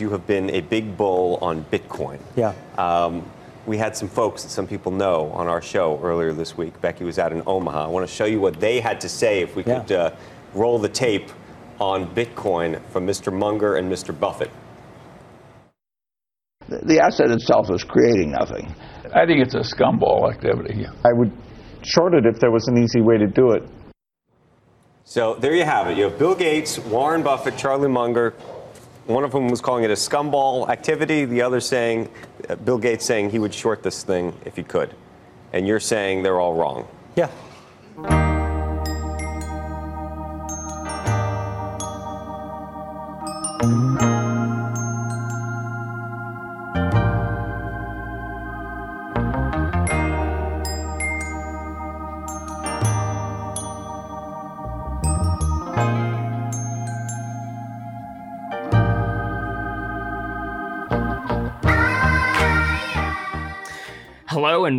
You have been a big bull on Bitcoin. Yeah. Um, we had some folks that some people know on our show earlier this week. Becky was out in Omaha. I want to show you what they had to say if we Yeah. could uh, roll the tape on Bitcoin from Mr. Munger and Mr. Buffett. The- The asset itself is creating nothing. I think it's a scumball activity. I would short it if there was an easy way to do it. So there you have it. You have Bill Gates, Warren Buffett, Charlie Munger. One of them was calling it a scumball activity. The other saying, uh, Bill Gates saying he would short this thing if he could. And you're saying they're all wrong. Yeah. Hello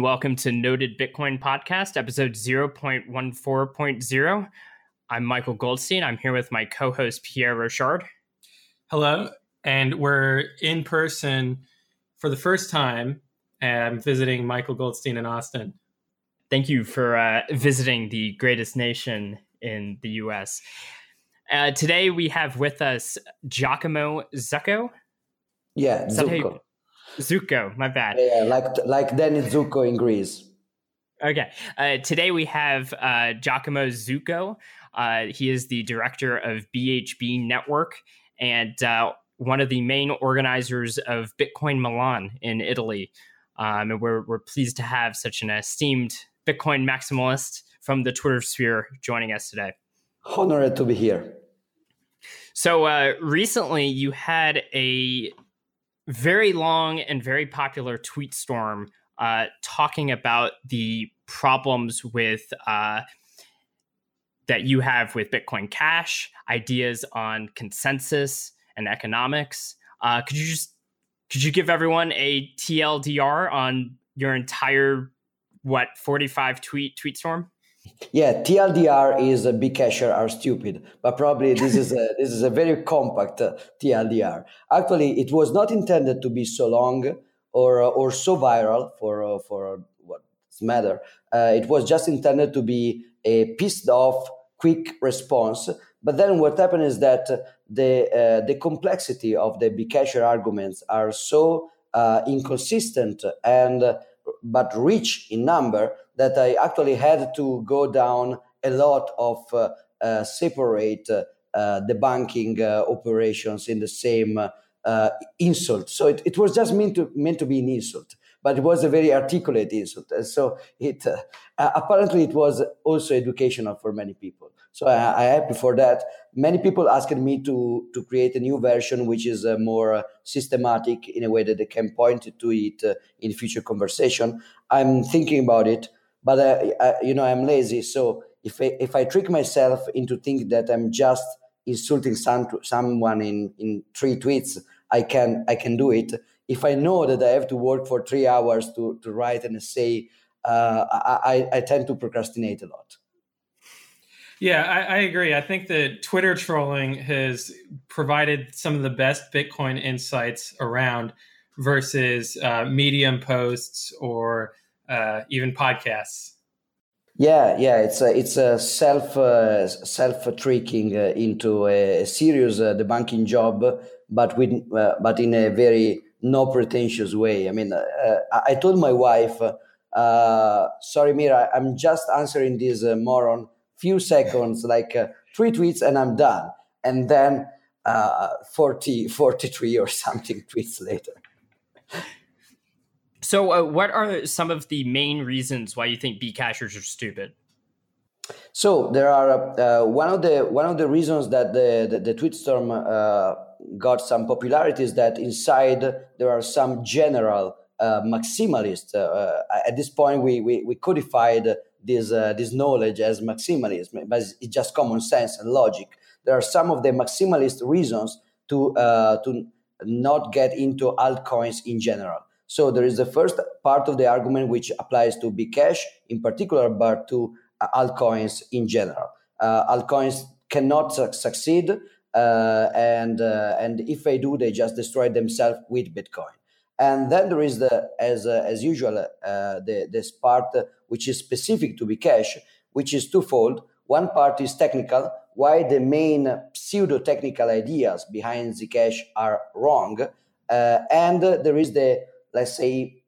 welcome to Noded Bitcoin Podcast, episode 0.14.0. I'm Michael Goldstein. I'm here with my co host, Pierre Rochard. Hello, and we're in person for the first time. And I'm visiting Michael Goldstein in Austin. Thank you for uh, visiting the greatest nation in the US. Uh, today we have with us Giacomo Zucco. Yeah, Is that how you- Zucco. Zucco, my bad. Yeah, like like Danny Zuko in Grease. Okay. Uh, today we have uh, Giacomo Zucco. Uh, he is the director of BHB Network and uh, one of the main organizers of Bitcoin Milan in Italy. Um, and we're, we're pleased to have such an esteemed Bitcoin maximalist from the Twitter sphere joining us today. Honored to be here. So uh, recently, you had a very long and very popular tweet storm uh, talking about the problems with uh, that you have with Bitcoin Cash, ideas on consensus and economics. Uh, could you just could you give everyone a TLDR on your entire what forty five tweet tweet storm? Yeah, TLDR is uh, big cashier are stupid, but probably this is a this is a very compact uh, TLDR. Actually, it was not intended to be so long or uh, or so viral for uh, for what's matter. Uh, it was just intended to be a pissed off quick response. But then what happened is that the uh, the complexity of the big Bcasher arguments are so uh, inconsistent and but rich in number that I actually had to go down a lot of uh, uh, separate uh, uh, operations in the same insult. So it, it was just meant to meant to be an insult, but it was a very articulate insult. And so it uh, apparently it was also educational for many people. So I, I happy for that. Many people asked me to to create a new version, which is uh, more systematic in a way that they can point to it in future conversation. I'm thinking about it, but uh, I, you know I'm lazy. So if I, if I trick myself into thinking that I'm just insulting some, someone in in three tweets, I can I can do it. If I know that I have to work for three hours to to write an essay, uh, I, I I tend to procrastinate a lot. Yeah, I, I agree. I think that Twitter trolling has provided some of the best Bitcoin insights around versus uh, Medium posts or uh, even podcasts. Yeah, yeah, it's a, it's a self uh, self tricking uh, into a serious uh, debunking job, but with uh, but in a very no pretentious way. I mean, uh, I, told my wife, uh, "Sorry, Mira, I'm just answering this moron few seconds, like three tweets, and I'm done." And then uh, 40, 43 or something tweets later. So, uh, what are some of the main reasons why you think Bcashers are stupid? So there are uh, one of the one of the reasons that the the, the tweetstorm uh, got some popularity is that inside there are some general uh, maximalists. Uh, at this point, we we, we codified this uh, this knowledge as maximalism, but it's just common sense and logic. There are some of the maximalist reasons to uh, to not get into altcoins in general. So there is the first part of the argument which applies to Bcash in particular, but to uh, altcoins in general. Uh, altcoins cannot su- succeed uh, and uh, and if they do, they just destroy themselves with Bitcoin. And then there is the as uh, as usual uh, the this part which is specific to Bcash, which is twofold. One part is technical, why the main pseudo technical ideas behind Zcash are wrong, and there is the let's say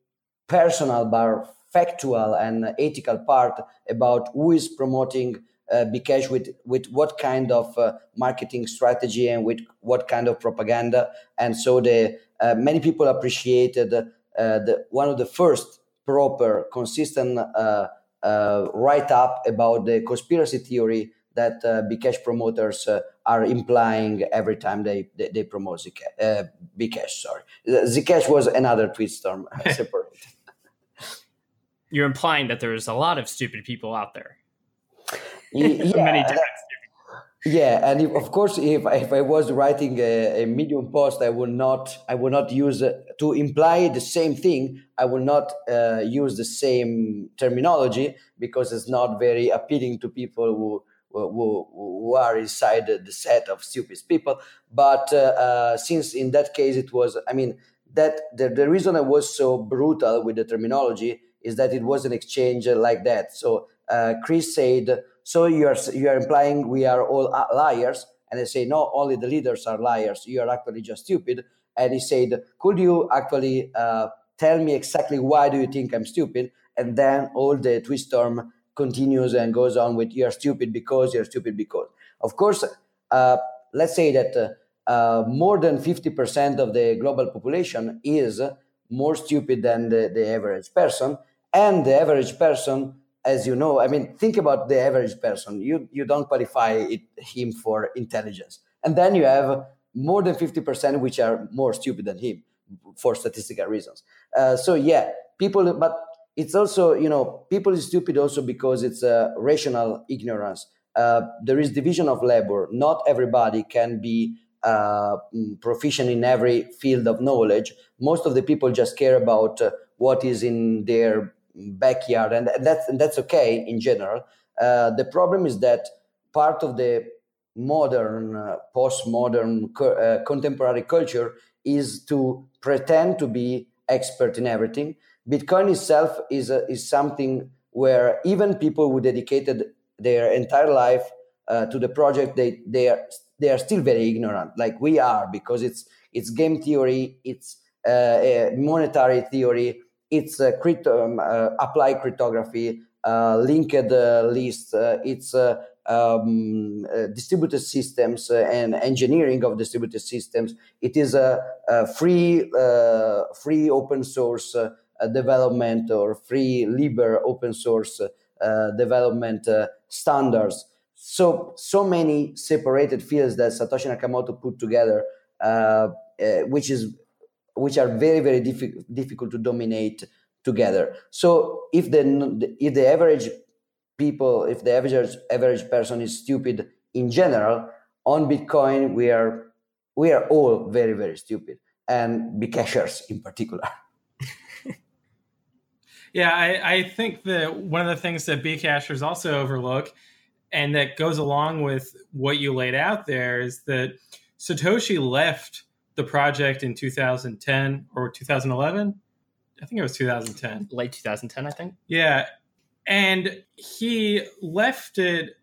personal but factual and ethical part about who is promoting uh, Bcash with with what kind of uh, marketing strategy and with what kind of propaganda. And so the uh, many people appreciated uh, the one of the first proper, consistent uh, uh, write up about the conspiracy theory that uh, Bcash promoters are implying every time they they, they promote Zcash. Bcash, sorry, Zcash was another tweet storm separate. You're implying that there's a lot of stupid people out there. yeah, many different yeah, and if, of course, if, if I was writing a, a, Medium post, I would not I would not use uh, to imply the same thing. I will not uh, use the same terminology because it's not very appealing to people who who, who are inside the set of stupid people. But uh, uh, since in that case it was, I mean, that the, the reason I was so brutal with the terminology is that it was an exchange like that. So uh, Chris said so you are you are implying we are all liars, and I say no, only the leaders are liars. You are actually just stupid. And he said, could you actually uh, tell me exactly why do you think I'm stupid? And then all the twist storm continues and goes on with you're stupid because you're stupid because. Of course, uh, let's say that uh, uh more than 50% of the global population is more stupid than the, the average person. And the average person as you know, I mean, think about the average person. You you don't qualify it, him for intelligence, and then you have more than fifty percent which are more stupid than him for statistical reasons. Uh, so yeah, people, but it's also you know people is stupid also because it's a rational ignorance. Uh, there is division of labor. Not everybody can be uh, mm, proficient in every field of knowledge. Most of the people just care about uh, what is in their backyard, and that's and that's okay in general. Uh, the problem is that part of the modern, uh, postmodern, co- uh, contemporary culture is to pretend to be expert in everything. Bitcoin itself is a, is something where even people who dedicated their entire life uh, to the project, they they are they are still very ignorant, like we are, because it's it's game theory, it's uh, monetary theory, it's a crypto, um, uh, apply cryptography, uh, linked uh, list, it's um, distributed systems and engineering of distributed systems. It is a, a free, free open source development or free libre open source development standards. So so many separated fields that Satoshi Nakamoto put together, uh, uh, which is which are very very difficult difficult to dominate together. So if the if the average people if the average average person is stupid in general on bitcoin we are we are all very very stupid. And bcashers in particular yeah I, I think that one of the things that bcashers also overlook and that goes along with what you laid out there is that satoshi left the project in 2010 or 2011. I think it was 2010. Late 2010, I think. Yeah. And he left it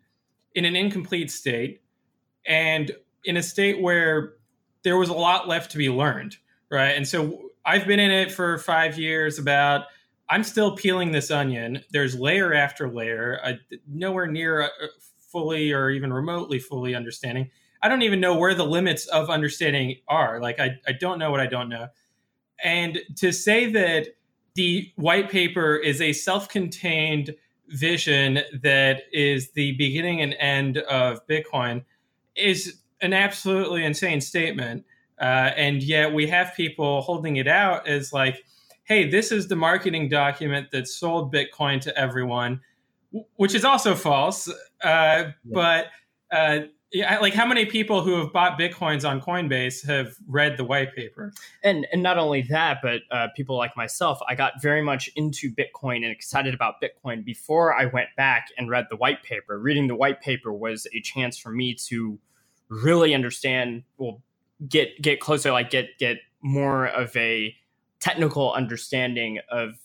in an incomplete state and in a state where there was a lot left to be learned, right? And so I've been in it for five years about. I'm still peeling this onion. There's layer after layer, I, nowhere near uh, fully or even remotely fully understanding. I don't even know where the limits of understanding are. Like I, I don't know what I don't know. And to say that the white paper is a self-contained vision that is the beginning and end of Bitcoin is an absolutely insane statement. Uh, and yet we have people holding it out as like, hey, this is the marketing document that sold Bitcoin to everyone, which is also false. Uh, yeah. But uh, yeah, like how many people who have bought bitcoins on Coinbase have read the white paper? And and not only that, but uh, people like myself, I got very much into Bitcoin and excited about Bitcoin before I went back and read the white paper. Reading the white paper was a chance for me to really understand, well, get get closer, like get get more of a technical understanding of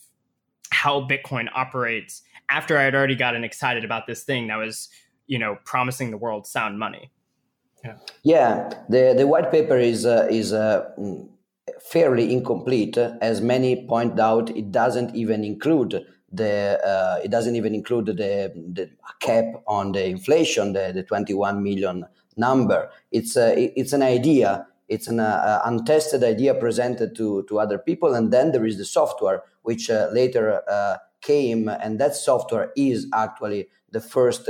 how Bitcoin operates after I had already gotten excited about this thing that was, you know, promising the world sound money. Yeah, yeah. The the white paper is uh, is uh, fairly incomplete, as many point out. It doesn't even include the uh, it doesn't even include the, the cap on the inflation, the, the 21 million number. It's a, it's an idea. It's an uh, untested idea presented to, to other people, and then there is the software, which uh, later uh, came, and that software is actually the first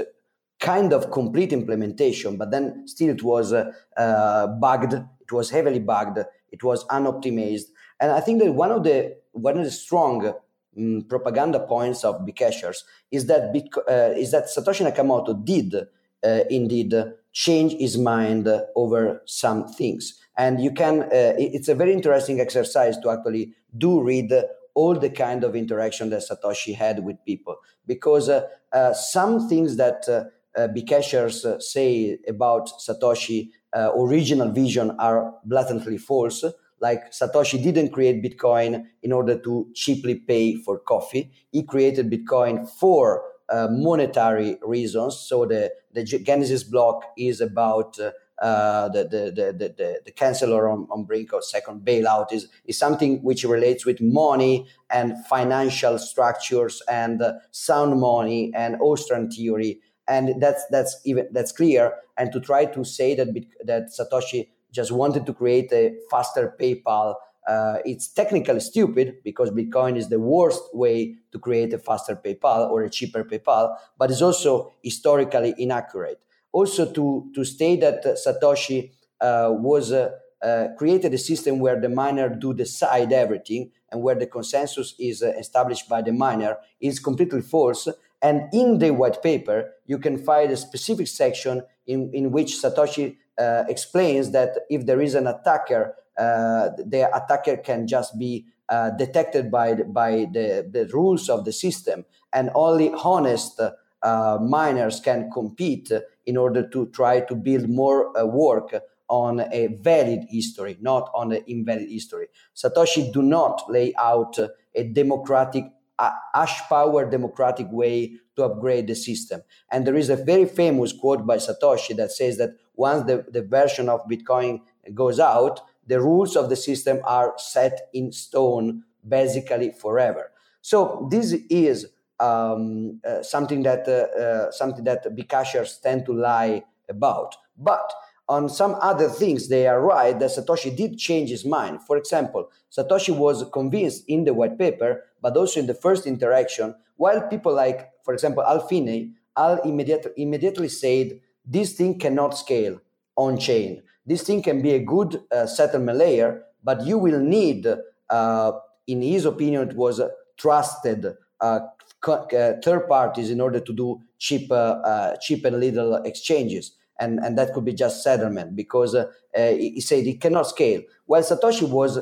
kind of complete implementation. But then still, it was uh, uh, bugged. It was heavily bugged. It was unoptimized, and I think that one of the one of the strong um, propaganda points of Bcashers is that Bitco- uh, is that Satoshi Nakamoto did uh, indeed change his mind over some things, and you can. Uh, it's a very interesting exercise to actually do read all the kind of interaction that Satoshi had with people, because uh, uh, some things that uh, Bcashers say about Satoshi original vision are blatantly false like Satoshi didn't create Bitcoin in order to cheaply pay for coffee. He created Bitcoin for uh, monetary reasons. So the, the Genesis block is about uh, uh, the, the, the, the, the chancellor on, on brink of second bailout is, is something which relates with money and financial structures and uh, sound money and Austrian theory. And that's, that's even, that's clear. And to try to say that, that Satoshi just wanted to create a faster PayPal. Uh, it's technically stupid because Bitcoin is the worst way to create a faster PayPal or a cheaper PayPal, but it's also historically inaccurate. Also, to, to state that Satoshi uh, was uh, uh, created a system where the miner do decide everything and where the consensus is uh, established by the miner is completely false. And in the white paper, you can find a specific section in, in which Satoshi uh, explains that if there is an attacker, uh, the attacker can just be uh, detected by the, by the, the rules of the system, and only honest uh, miners can compete in order to try to build more uh, work on a valid history, not on an invalid history. Satoshi do not lay out a democratic, hash power democratic way to upgrade the system. And there is a very famous quote by Satoshi that says that once the, the version of Bitcoin goes out, the rules of the system are set in stone basically forever. So this is um, uh, something that uh, uh, something that Bcashers tend to lie about. But on some other things, they are right that Satoshi did change his mind. For example, Satoshi was convinced in the white paper, but also in the first interaction, while people like, for example, Hal Finney, Al immediately, immediately said this thing cannot scale on chain. This thing can be a good uh, settlement layer, but you will need, uh, in his opinion, it was trusted uh, third parties in order to do cheap, uh, cheap and little exchanges. And, and that could be just settlement because he said it cannot scale. While Satoshi was,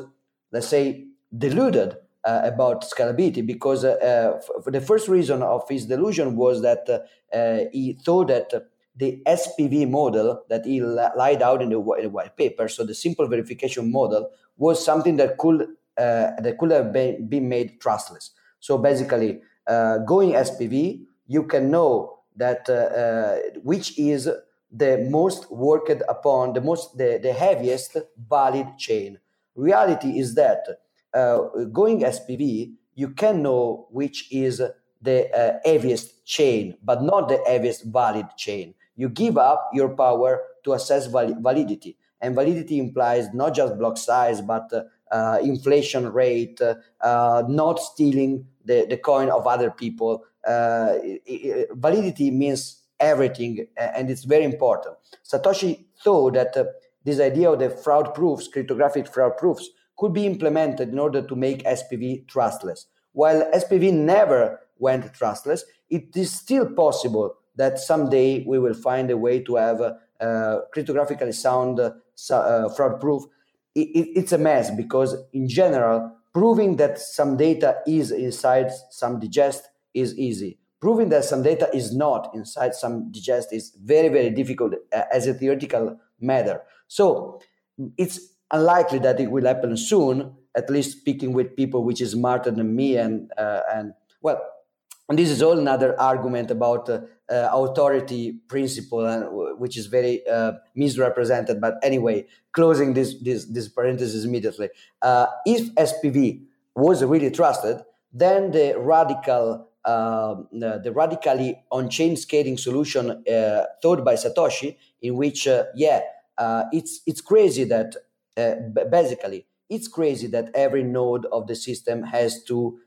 let's say, deluded uh, about scalability because uh, the first reason of his delusion was that uh, he thought that the SPV model that he laid out in the, in the, white paper, so the simple verification model, was something that could uh, that could have been, been made trustless. So basically, uh, going SPV, you can know that uh, uh, which is the most worked upon, the most the, the heaviest valid chain. Reality is that uh, going SPV, you can know which is the uh, heaviest chain, but not the heaviest valid chain you give up your power to assess val- validity. And validity implies not just block size, but uh, inflation rate, uh, not stealing the, the coin of other people. Uh, it, it, validity means everything, and it's very important. Satoshi thought that uh, this idea of the fraud proofs, cryptographic fraud proofs, could be implemented in order to make SPV trustless. While SPV never went trustless, it is still possible that someday we will find a way to have a, cryptographically sound uh, uh, fraud proof. It, it, it's a mess because, in general, proving that some data is inside some digest is easy. proving that some data is not inside some digest is very very difficult uh, as a theoretical matter. So it's unlikely that it will happen soon. At least speaking with people which is smarter than me and uh, and well and this is all another argument about uh, uh, authority principle, and which is very uh, misrepresented. But anyway, closing this this, this parenthesis immediately. Uh, if SPV was really trusted, then the radical um, the radically on-chain scaling solution uh, thought by Satoshi, in which uh, yeah, it's it's crazy that basically it's crazy that every node of the system has to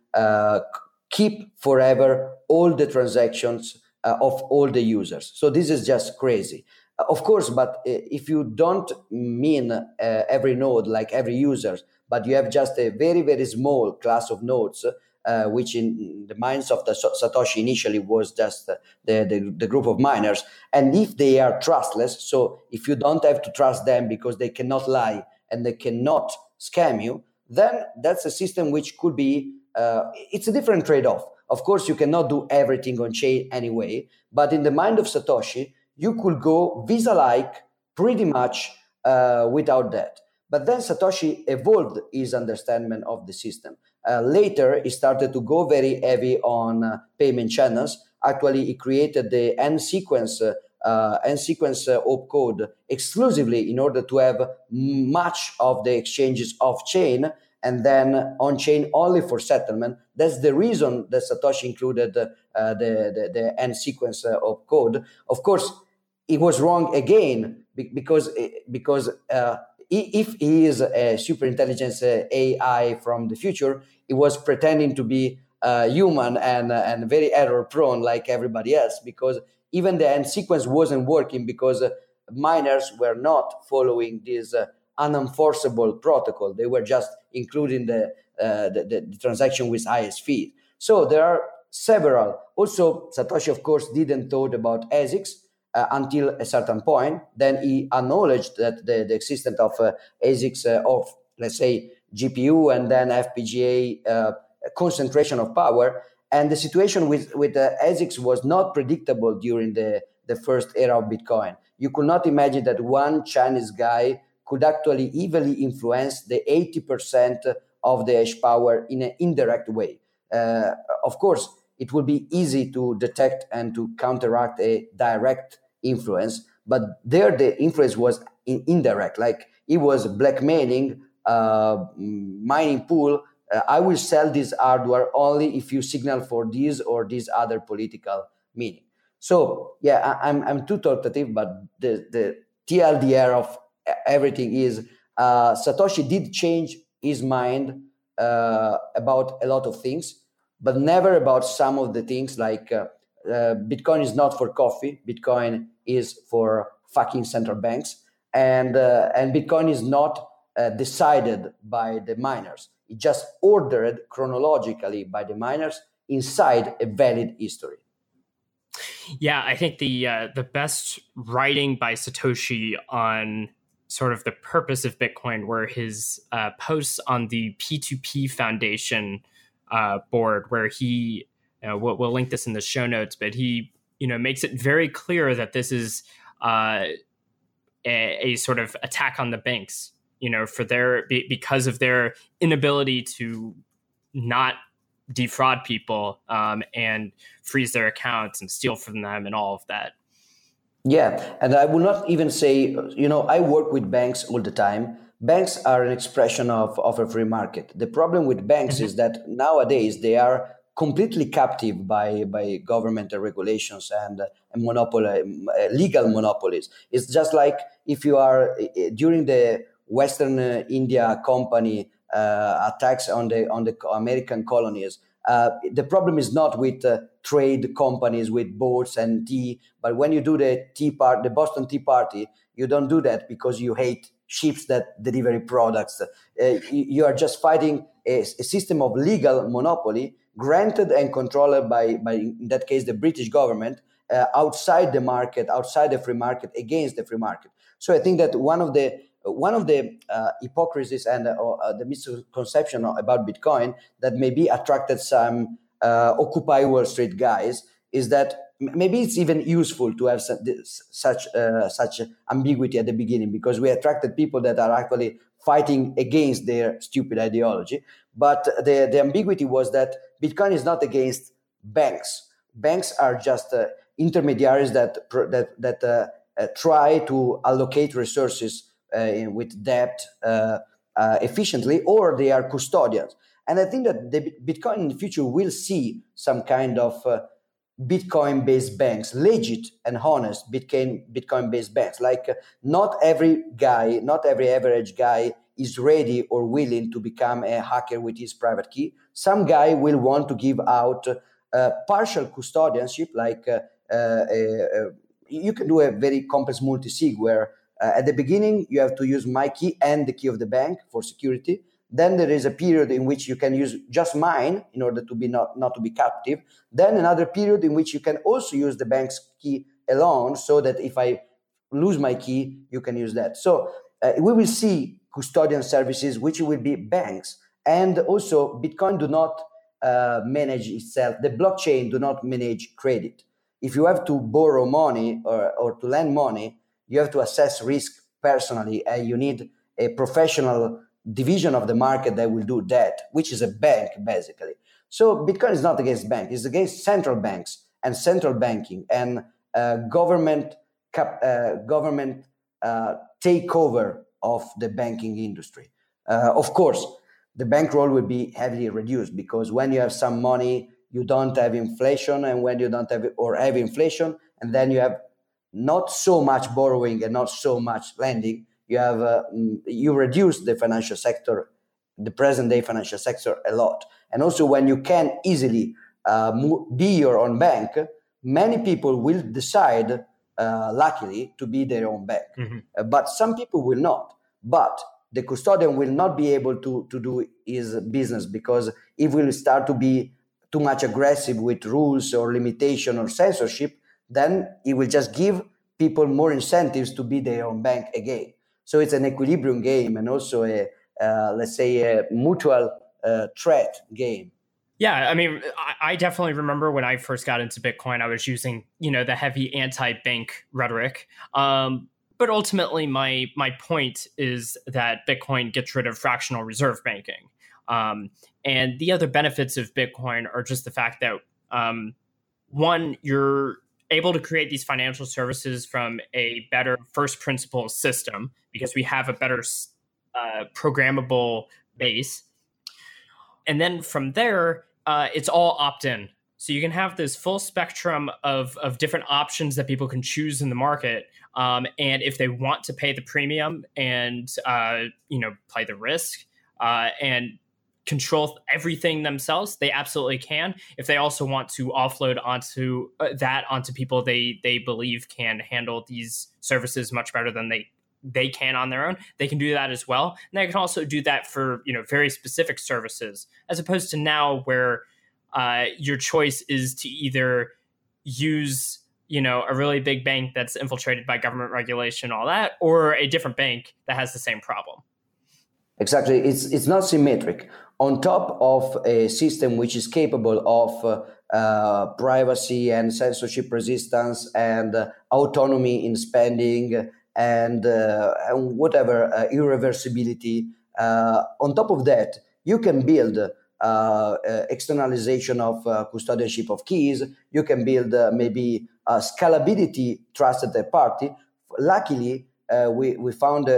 keep forever all the transactions uh, of all the users. So this is just crazy. Uh, of course, but uh, if you don't mean uh, every node like every user, but you have just a very, very small class of nodes, uh, which in the minds of the Satoshi initially was just the, the, the, group of miners. And if they are trustless, so if you don't have to trust them because they cannot lie and they cannot scam you, then that's a system which could be uh, it's a different trade-off. Of course, you cannot do everything on chain anyway, but in the mind of Satoshi, you could go Visa-like pretty much uh, without that. But then Satoshi evolved his understanding of the system. Uh, later, he started to go very heavy on uh, payment channels. Actually, he created the nSequence uh, nSequence uh, opcode exclusively in order to have much of the exchanges off chain and then on chain only for settlement. That's the reason that Satoshi included uh, the, the, the nSequence uh, opcode. Of course, it was wrong again because, because uh, if he is a super intelligence uh, AI from the future, he was pretending to be uh, human and, uh, and very error prone like everybody else because even the nSequence wasn't working because miners were not following this unenforceable protocol. They were just including the, uh, the, the, transaction with fee. So there are several. Also, Satoshi, of course, didn't thought about ASICs uh, until a certain point. Then he acknowledged that the, the existence of uh, ASICs uh, of, let's say, GPU and then FPGA uh, concentration of power. And the situation with, with the ASICs was not predictable during the, the first era of Bitcoin. You could not imagine that one Chinese guy could actually evenly influence the 80% of the hash power in an indirect way. Uh, of course, it will be easy to detect and to counteract a direct influence, but there the influence was in indirect, like it was blackmailing uh, mining pool. Uh, I will sell this hardware only if you signal for this or this other political meaning. So yeah, I, am I'm, I'm too talkative, but the the TLDR of everything is uh, Satoshi did change his mind uh, about a lot of things, but never about some of the things like uh, uh Bitcoin is not for coffee. Bitcoin is for fucking central banks, and uh, and Bitcoin is not uh, decided by the miners. It just ordered chronologically by the miners inside a valid history. Yeah, I think the uh, the best writing by Satoshi on sort of the purpose of Bitcoin were his uh, posts on the P2P Foundation uh, board, where he, we'll, we'll, link this in the show notes, but he, you know, makes it very clear that this is uh, a, a, sort of attack on the banks, you know, for their because of their inability to not defraud people um, and freeze their accounts and steal from them and all of that. Yeah, and I will not even say, you know, I work with banks all the time. Banks are an expression of, of a free market. The problem with banks mm-hmm. is that nowadays they are completely captive by, by governmental regulations and, and monopoly, uh, legal monopolies. It's just like if you are during the Western uh, India Company uh, attacks on the on the American colonies. Uh, the problem is not with uh, trade companies with boats and tea, but when you do the tea part, the Boston Tea Party, you don't do that because you hate ships that deliver products. Uh, you are just fighting a, a, system of legal monopoly granted and controlled by, by in that case, the British government uh, outside the market, outside the free market, against the free market. So I think that one of the one of the uh, hypocrisies and uh, uh, the misconception about Bitcoin that maybe attracted some uh, Occupy Wall Street guys is that maybe it's even useful to have such uh, such ambiguity at the beginning because we attracted people that are actually fighting against their stupid ideology. But the, the ambiguity was that Bitcoin is not against banks. Banks are just uh, intermediaries that that that uh, uh, try to allocate resources uh, with debt uh, efficiently, or they are custodians. And I think that the Bitcoin in the future will see some kind of Bitcoin based banks, legit and honest Bitcoin Bitcoin based banks. Like uh, not every guy, not every average guy is ready or willing to become a hacker with his private key. Some guy will want to give out uh, partial custodianship, like uh, uh, you can do a very complex multi sig where uh, at the beginning you have to use my key and the key of the bank for security then there is a period in which you can use just mine in order to be not, not to be captive. Then another period in which you can also use the bank's key alone, so that if I lose my key, you can use that. So uh, we will see custodian services, which will be banks, and also Bitcoin do not uh, manage itself. The blockchain do not manage credit. If you have to borrow money or, or to lend money, you have to assess risk personally, and you need a professional division of the market that will do that, which is a bank basically. So Bitcoin is not against banks; it's against central banks and central banking and uh, government cap, uh, government uh, takeover of the banking industry. Uh, of course, the bankroll will be heavily reduced because when you have some money, you don't have inflation, and when you don't have or have inflation, and then you have not so much borrowing and not so much lending, you have uh, mm, you reduce the financial sector the present day financial sector a lot. And also when you can easily uh, be your own bank many people will decide uh, luckily to be their own bank. Mm-hmm. uh, but some people will not. But the custodian will not be able to, to do his business because if we start to be too much aggressive with rules or limitation or censorship then it will just give people more incentives to be their own bank again so it's an equilibrium game and also a, uh, let's say, a mutual uh, threat game. Yeah, I mean, I, definitely remember when I first got into Bitcoin, I was using, you know, the heavy anti-bank rhetoric. Um, but ultimately, my my point is that Bitcoin gets rid of fractional reserve banking, um, and the other benefits of Bitcoin are just the fact that um, one, you're able to create these financial services from a better first principles system because we have a better uh, programmable base. And then from there, uh, it's all opt in. So you can have this full spectrum of, of different options that people can choose in the market. Um, and if they want to pay the premium and uh, you know play the risk uh, and control everything themselves they absolutely can. If they also want to offload onto uh, that onto people they they believe can handle these services much better than they they can on their own they can do that as well. And they can also do that for you know very specific services as opposed to now where uh, your choice is to either use you know a really big bank that's infiltrated by government regulation all that or a different bank that has the same problem. Exactly. It's it's not symmetric on top of a system which is capable of uh, uh, privacy and censorship resistance and uh, autonomy in spending and, uh, and whatever uh, irreversibility. Uh, on top of that, you can build externalization of custodianship of keys. You can build maybe a scalability trusted third party. Luckily, we, we found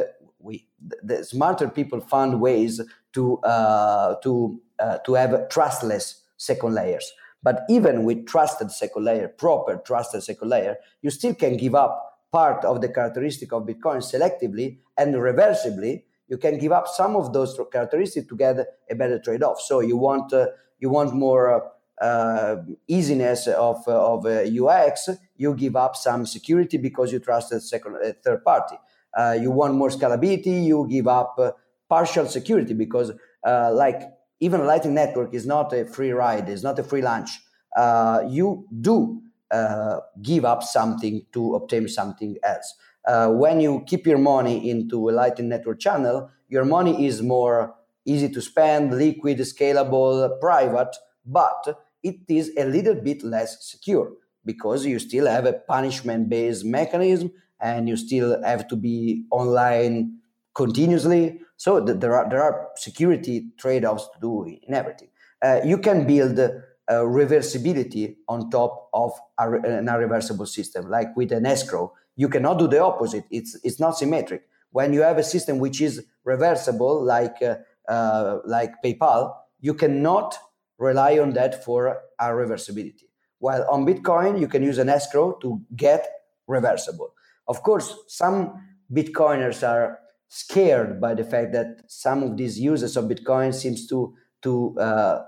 the smarter people found ways to uh, to uh, to have trustless second layers. But even with trusted second layer, proper trusted second layer, you still can give up part of the characteristic of Bitcoin selectively and reversibly. You can give up some of those characteristics to get a better trade-off. So you want uh, you want more uh, easiness of of UX. Uh, you give up some security because you trust a second a third party. Uh, you want more scalability. You give up uh, partial security because uh, like even lightning network is not a free ride it's not a free lunch uh, you do uh, give up something to obtain something else when you keep your money into a lightning network channel your money is more easy to spend liquid scalable private but it is a little bit less secure because you still have a punishment based mechanism and you still have to be online continuously. So th- there are there are security trade offs to do in everything. Uh, you can build reversibility on top of a, an irreversible system, like with an escrow. You cannot do the opposite. It's it's not symmetric. When you have a system which is reversible, like uh, uh like PayPal, you cannot rely on that for a reversibility. While on Bitcoin, you can use an escrow to get reversible. Of course, some Bitcoiners are scared by the fact that some of these users of Bitcoin seems to to uh,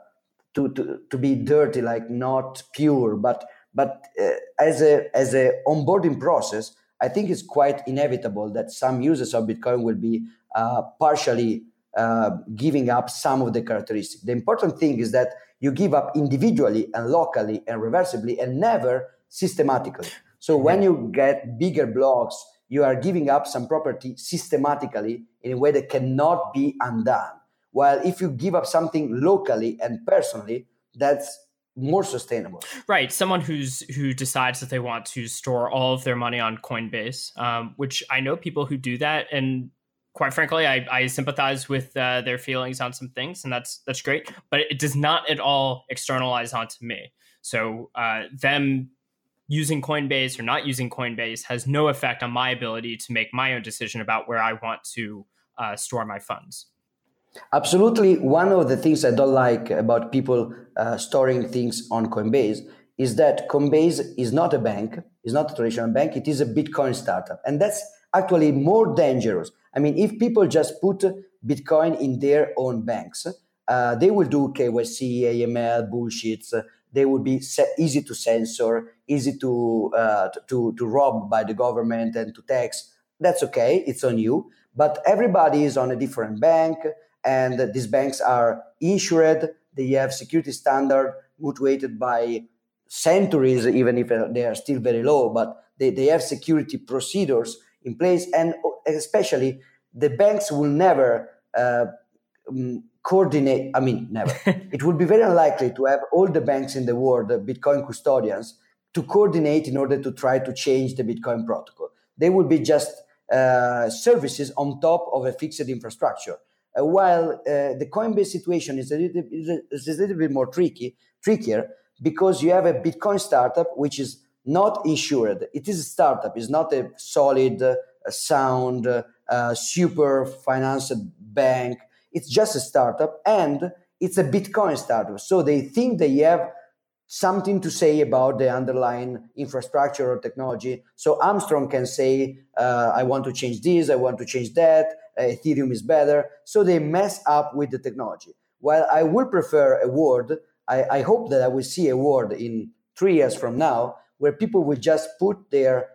to, to to be dirty, like not pure. But but uh, as a as a onboarding process, I think it's quite inevitable that some users of Bitcoin will be uh, partially uh, giving up some of the characteristics. The important thing is that you give up individually and locally and reversibly and never systematically. So when you get bigger blocks, you are giving up some property systematically in a way that cannot be undone. While if you give up something locally and personally, that's more sustainable. Right. Someone who's who decides that they want to store all of their money on Coinbase, um, which I know people who do that, and quite frankly, I, I sympathize with uh, their feelings on some things, and that's that's great. But it does not at all externalize onto me. So uh, them using Coinbase or not using Coinbase has no effect on my ability to make my own decision about where I want to uh, store my funds. Absolutely. One of the things I don't like about people uh, storing things on Coinbase is that Coinbase is not a bank, is not a traditional bank, it is a Bitcoin startup. And that's actually more dangerous. I mean, if people just put Bitcoin in their own banks, uh, they will do KYC, AML, bullshits. They would be easy to censor, easy to, uh, to, to rob by the government and to tax. That's okay, it's on you. But everybody is on a different bank, and these banks are insured. They have security standard motivated by centuries, even if they are still very low, but they, they have security procedures in place, and especially the banks will never uh, um, coordinate. I mean, never. it would be very unlikely to have all the banks in the world, the Bitcoin custodians, to coordinate in order to try to change the Bitcoin protocol. They would be just uh, services on top of a fixed infrastructure. Uh, while uh, the Coinbase situation is a, little, is a little bit more tricky, trickier because you have a Bitcoin startup which is not insured. It is a startup. It's not a solid, uh, sound, uh, super financed bank. It's just a startup and it's a Bitcoin startup. So they think they have something to say about the underlying infrastructure or technology. So Armstrong can say, uh, I want to change this, I want to change that, uh, Ethereum is better. So they mess up with the technology. While I would prefer a word, I, I hope that I will see a word in three years from now where people will just put their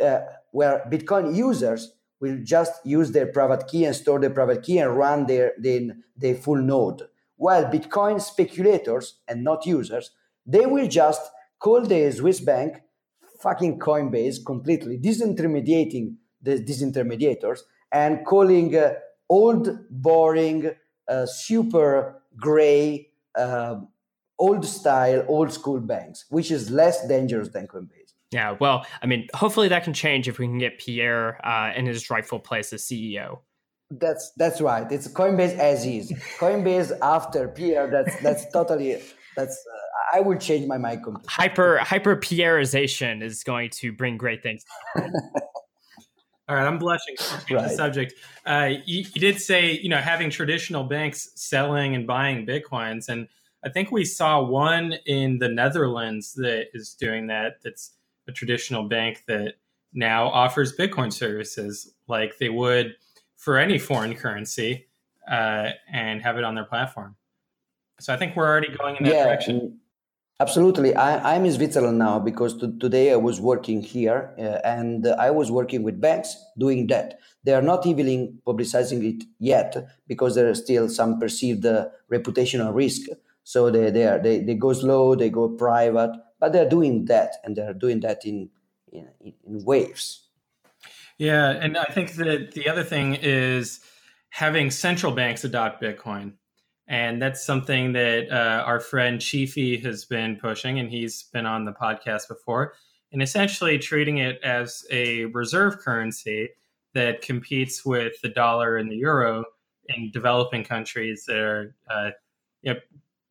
uh, where Bitcoin users will just use their private key and store their private key and run their their, their full node. While Bitcoin speculators and not users, they will just call the Swiss bank fucking Coinbase completely, disintermediating the disintermediators and calling uh, old, boring, uh, super gray uh, old style, old school banks, which is less dangerous than Coinbase. Yeah, well, I mean, hopefully that can change if we can get Pierre uh, in his rightful place as CEO. That's that's right. It's Coinbase as is. Coinbase after Pierre. That's that's totally that's. Uh, I would change my mind completely. Hyper hyper Pierreization is going to bring great things. All right, I'm blushing. Right. The subject. Uh, you, you, did say, you know, having traditional banks selling and buying bitcoins, and I think we saw one in the Netherlands that is doing that. That's a traditional bank that now offers Bitcoin services like they would for any foreign currency uh, and have it on their platform. So I think we're already going in that yeah, direction. Absolutely. I, am in Switzerland now because to, today I was working here uh, and I was working with banks doing that. They are not even publicizing it yet because there is still some perceived uh, reputational risk so they they are they, they go slow, they go private, but they're doing that, and they're doing that in in, in waves. Yeah, and I think that the other thing is having central banks adopt Bitcoin And that's something that uh, our friend Chiefy has been pushing, and he's been on the podcast before, and essentially treating it as a reserve currency that competes with the dollar and the euro in developing countries that are uh, you know,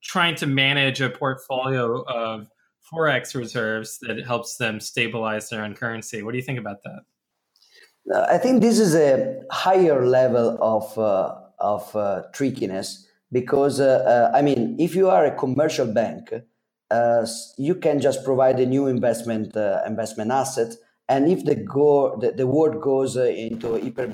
trying to manage a portfolio of forex reserves that helps them stabilize their own currency. What do you think about that? Uh, I think this is a higher level of uh, of uh, trickiness because uh, uh, I mean, if you are a commercial bank, uh, you can just provide a new investment investment asset, and if the go the, the world goes into hyper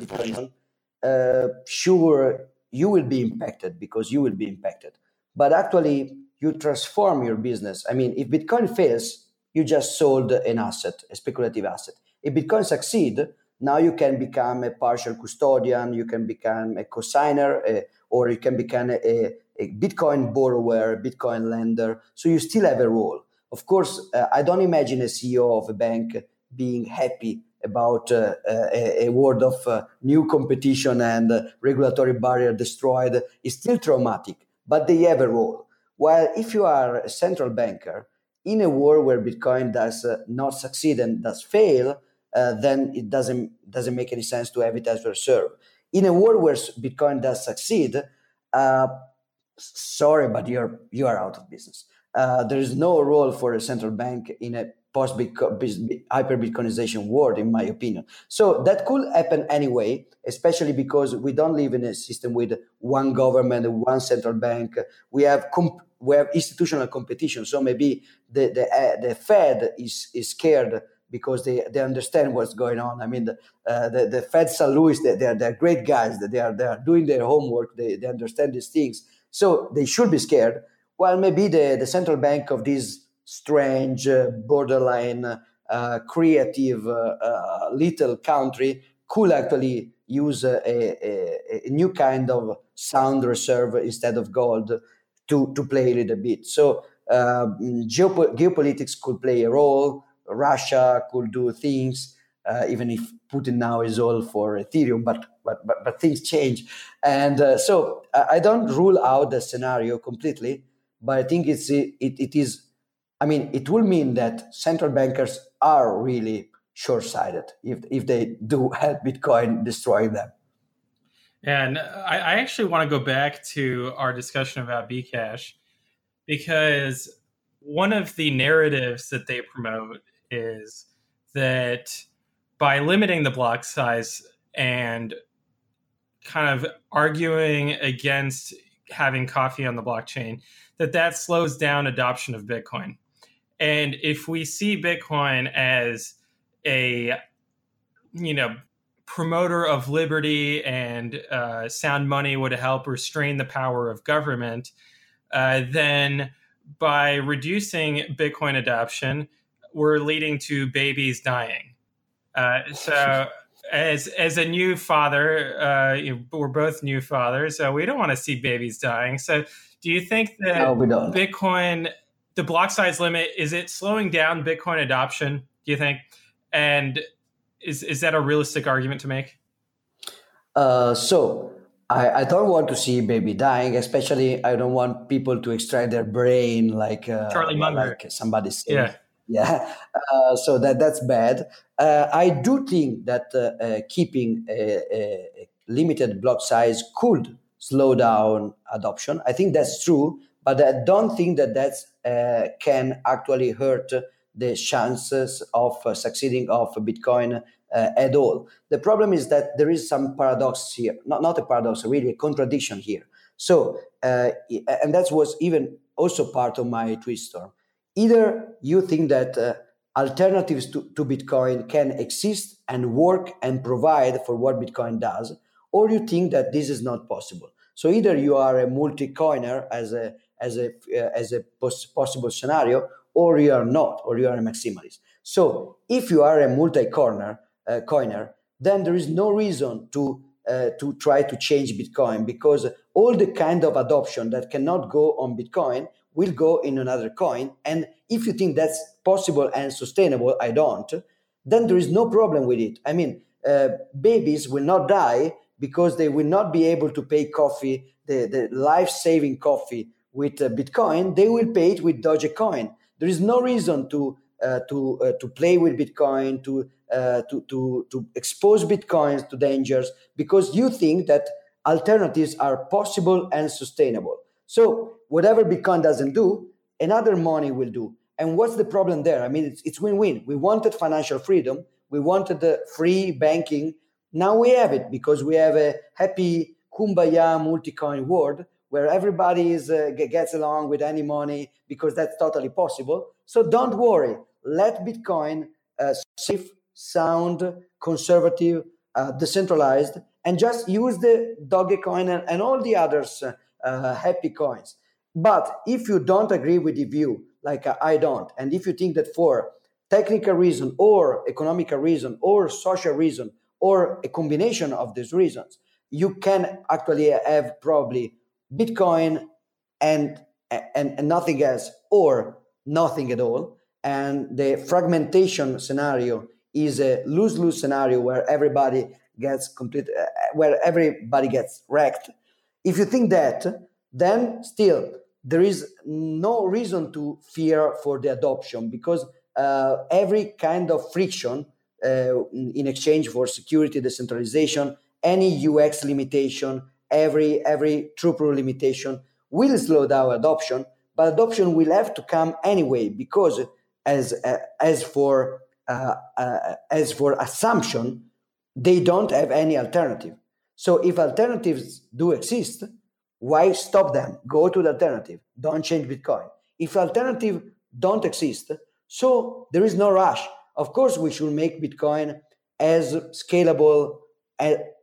sure you will be impacted because you will be impacted. But actually, you transform your business. I mean, if Bitcoin fails, you just sold an asset, a speculative asset. If Bitcoin succeed, now you can become a partial custodian, you can become a cosigner, uh, or you can become a, a, Bitcoin borrower, a Bitcoin lender. So you still have a role. Of course, uh, I don't imagine a CEO of a bank being happy about uh, a, a, world of uh, new competition and uh, regulatory barrier destroyed is still traumatic, but they have a role. While if you are a central banker in a world where Bitcoin does uh, not succeed and does fail, uh, then it doesn't doesn't make any sense to have it as reserve. In a world where Bitcoin does succeed, uh, sorry, but you're you are out of business. Uh, there is no role for a central bank in a post hyper Bitcoinization world, in my opinion. So that could happen anyway, especially because we don't live in a system with one government, one central bank. We have comp- we have institutional competition. So maybe the the, uh, the Fed is is scared because they, they understand what's going on. I mean, the, uh, the, the Fed St. Louis, they, they're, they're great guys. They are, they are doing their homework. They, they understand these things. So they should be scared. Well, maybe the, the central bank of this strange, uh, borderline, uh, creative uh, uh, little country could actually use a, a, a, new kind of sound reserve instead of gold to, to play a little bit. So geopo- geopolitics could play a role Russia could do things, uh, even if Putin now is all for Ethereum, but but but, but things change, and uh, so I don't rule out the scenario completely, but I think it's it, it is. I mean, it will mean that central bankers are really short-sighted if if they do help Bitcoin destroy them. And I, I actually want to go back to our discussion about Bcash because one of the narratives that they promote is that by limiting the block size and kind of arguing against having coffee on the blockchain that that slows down adoption of bitcoin. And if we see bitcoin as a you know promoter of liberty and uh, sound money would help restrain the power of government uh, then by reducing bitcoin adoption we're leading to babies dying. Uh, so, as as a new father, uh, you know, we're both new fathers, so we don't want to see babies dying. So, do you think that no, Bitcoin, the block size limit, is it slowing down Bitcoin adoption? Do you think? And is is that a realistic argument to make? Uh, so I, I, don't want to see baby dying, especially I don't want people to extract their brain like uh, Charlie Munger, like somebody said. Yeah. Yeah. Uh, so that that's bad. Uh, i do think that uh, uh keeping a, a, limited block size could slow down adoption. I think that's true but i don't think that that uh, can actually hurt the chances of uh, succeeding of bitcoin at all. The problem is that there is some paradox here not, not a paradox really a contradiction here. So and that was even also part of my tweet storm Either you think that uh, alternatives to, to Bitcoin can exist and work and provide for what Bitcoin does, or you think that this is not possible. So either you are a multi-coiner as a as a uh, as a pos- possible scenario, or you are not, or you are a maximalist. So if you are a multi-corner uh, coiner, then there is no reason to uh, to try to change Bitcoin because all the kind of adoption that cannot go on Bitcoin will go in another coin. And if you think that's possible and sustainable, I don't, then there is no problem with it. I mean, uh, babies will not die because they will not be able to pay coffee, the, the life saving coffee with uh, Bitcoin, they will pay it with Dogecoin. There is no reason to uh, to uh, to play with Bitcoin, to uh, to to to expose Bitcoins to dangers because you think that alternatives are possible and sustainable. So whatever Bitcoin doesn't do, another money will do. And what's the problem there? I mean, it's, it's win-win. We wanted financial freedom. We wanted the free banking. Now we have it because we have a happy kumbaya multi-coin world where everybody is, uh, gets along with any money because that's totally possible. So don't worry. Let Bitcoin uh, safe, sound, conservative, uh, decentralized, and just use the Dogecoin and, and all the others uh, uh, happy coins. But if you don't agree with the view, like uh, I don't, and if you think that for technical reason or economical reason or social reason or a combination of these reasons, you can actually have probably Bitcoin and, and, and nothing else or nothing at all. And the fragmentation scenario is a lose-lose scenario where everybody gets complete, uh, where everybody gets wrecked. If you think that, then still there is no reason to fear for the adoption because uh, every kind of friction uh, in exchange for security, decentralization, any UX limitation, every every throughput limitation will slow down adoption, but adoption will have to come anyway because as uh, as for uh, uh, as for assumption, they don't have any alternative. So if alternatives do exist, why stop them? Go to the alternative. Don't change Bitcoin. If alternative don't exist, so there is no rush. Of course, we should make Bitcoin as scalable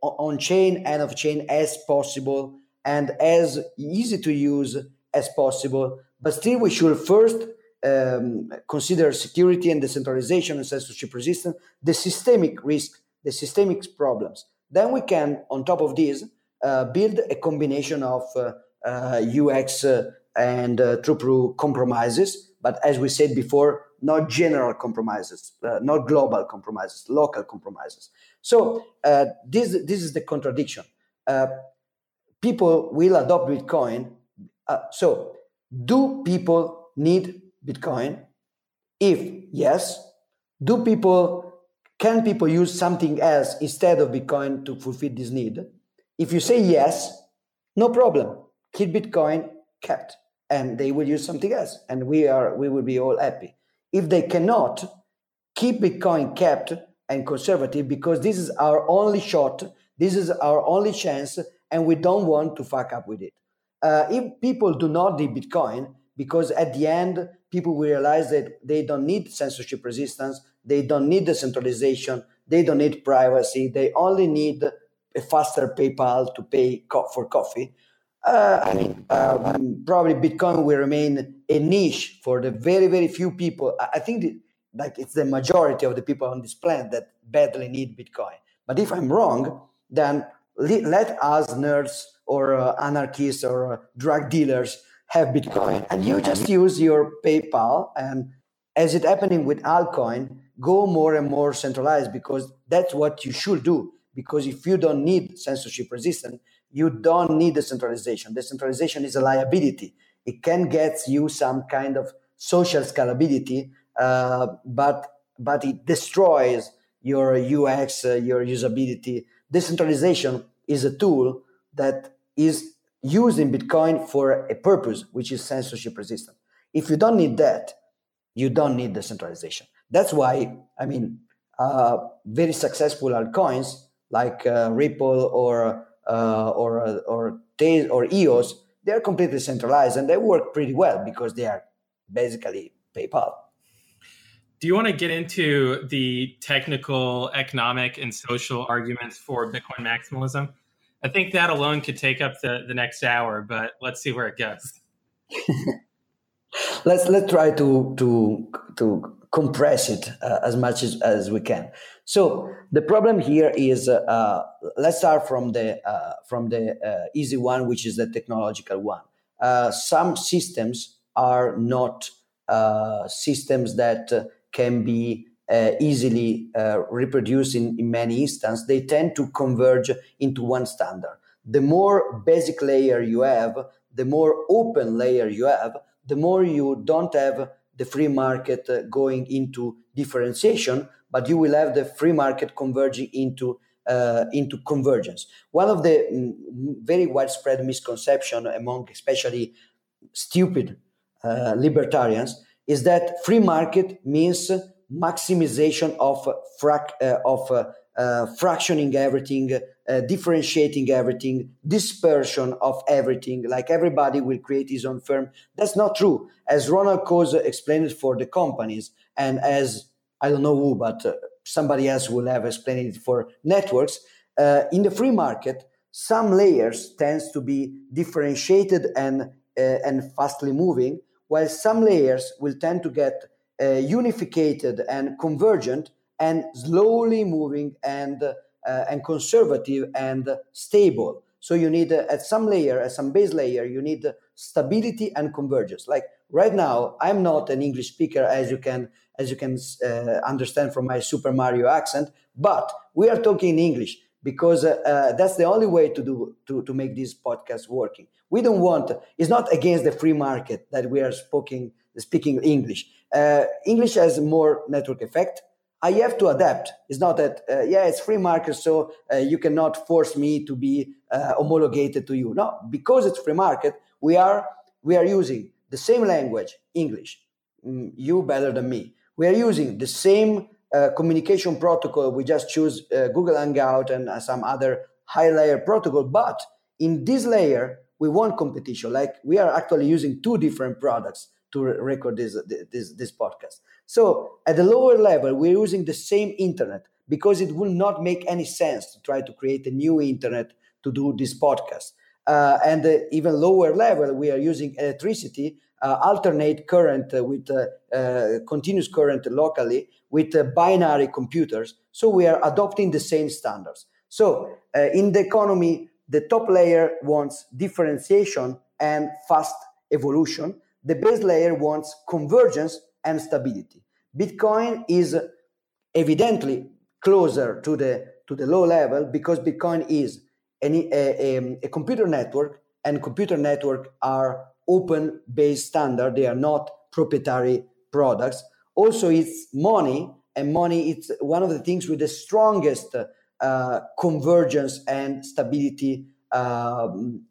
on chain and off chain as possible and as easy to use as possible. But still, we should first um, consider security and decentralization and censorship resistance, the systemic risk, the systemic problems. Then we can, on top of this, uh, build a combination of uh, uh, UX uh, and uh, true compromises. But as we said before, not general compromises, uh, not global compromises, local compromises. So uh, this this is the contradiction. Uh, people will adopt Bitcoin. Uh, so, do people need Bitcoin? If yes, do people can people use something else instead of Bitcoin to fulfill this need? If you say yes, no problem. Keep Bitcoin kept, and they will use something else, and we are we will be all happy. If they cannot, keep Bitcoin kept and conservative because this is our only shot. This is our only chance, and we don't want to fuck up with it. Uh, if people do not need Bitcoin, because at the end people will realize that they don't need censorship resistance, they don't need decentralization, they don't need privacy, they only need a faster PayPal to pay co- for coffee. Uh, I mean, um, probably Bitcoin will remain a niche for the very, very few people. I, think that, like it's the majority of the people on this planet that badly need Bitcoin. But if I'm wrong, then le- let us nerds or uh, anarchists or uh, drug dealers have Bitcoin, and you just use your PayPal. And as it happening with altcoin, go more and more centralized because that's what you should do because if you don't need censorship resistance, you don't need decentralization. Decentralization is a liability. It can get you some kind of social scalability, uh, but but it destroys your UX, uh, your usability. Decentralization is a tool that is used in Bitcoin for a purpose, which is censorship resistant. If you don't need that, you don't need decentralization. That's why, I mean, uh, very successful altcoins like uh, Ripple or uh, or uh, or or EOS, they're completely centralized and they work pretty well because they are basically PayPal. Do you want to get into the technical, economic, and social arguments for Bitcoin maximalism? I think that alone could take up the, the next hour, but let's see where it goes. let's let's try to to to compress it uh, as much as, as we can. So the problem here is uh, uh, let's start from the uh, from the uh, easy one, which is the technological one. Some systems are not systems that can be easily reproduced in, in many instances, they tend to converge into one standard. The more basic layer you have, the more open layer you have, the more you don't have the free market uh, going into differentiation, but you will have the free market converging into uh, into convergence. One of the mm, very widespread misconception among especially stupid uh, libertarians is that free market means maximization of frac- uh, of uh, fractioning everything, uh, differentiating everything, dispersion of everything, like everybody will create his own firm. That's not true. As Ronald Coase explained it for the companies, and as I don't know who, but uh, somebody else will have explained it for networks. Uh, in the free market, some layers tends to be differentiated and uh, and fastly moving, while some layers will tend to get uh, and convergent and slowly moving and uh, and conservative and stable. So you need uh, at some layer, at some base layer, you need stability and convergence. Like right now, I'm not an English speaker, as you can as you can uh, understand from my Super Mario accent, but we are talking in English because uh, uh, that's the only way to do to, to make this podcast working. We don't want it's not against the free market that we are speaking speaking English. Uh, English has more network effect. I have to adapt. It's not that uh, yeah, it's free market, so uh, you cannot force me to be homologated to you. No, because it's free market, we are we are using the same language, English. Mm, you better than me we are using the same uh, communication protocol. We just choose uh, Google Hangout and uh, some other high layer protocol. But in this layer, we want competition. Like we are actually using two different products to record this, this, this podcast. So at the lower level, we're using the same internet because it will not make any sense to try to create a new internet to do this podcast. Uh, and uh, even lower level, we are using electricity uh, alternate current uh, with uh, continuous current locally with binary computers. So we are adopting the same standards. So in the economy, the top layer wants differentiation and fast evolution. The base layer wants convergence and stability. Bitcoin is evidently closer to the to the low level because Bitcoin is any, a, a, a computer network, and computer network are open based standard. They are not proprietary products. Also, it's money, and money it's one of the things with the strongest uh, convergence and stability um,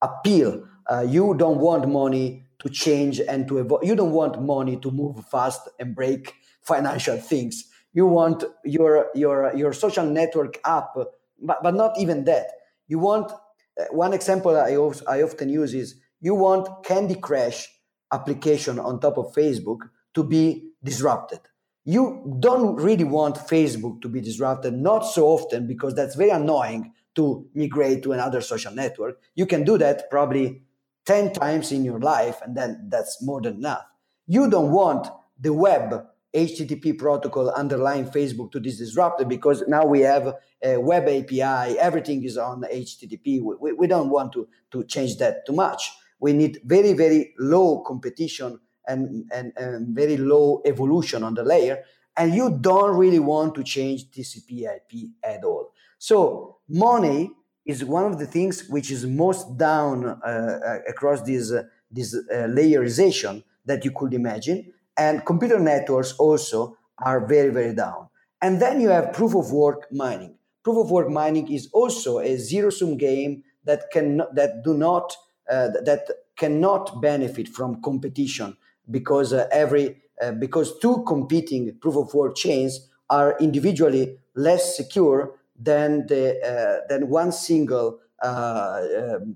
appeal. Uh, you don't want money to change and to evolve. You don't want money to move fast and break financial things. You want your your your social network app, but, but not even that. You want uh, one example I, I often use is you want Candy Crush application on top of Facebook to be disrupted. You don't really want Facebook to be disrupted, not so often because that's very annoying to migrate to another social network. You can do that probably 10 times in your life, and then that's more than enough. You don't want the web HTTP protocol underlying Facebook to be disrupted because now we have a web API, everything is on HTTP. We, we don't want to, to change that too much we need very, very low competition and, and, and very low evolution on the layer. And you don't really want to change TCP IP at all. So money is one of the things which is most down uh, uh, across this, uh, this uh, layerization that you could imagine. And computer networks also are very, very down. And then you have proof of work mining. Proof of work mining is also a zero sum game that can that do not uh, that cannot benefit from competition because uh, every because two competing proof of work chains are individually less secure than the uh, than one single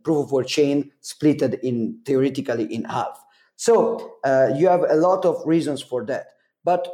proof of work chain splitted in theoretically in half. So uh, you have a lot of reasons for that. But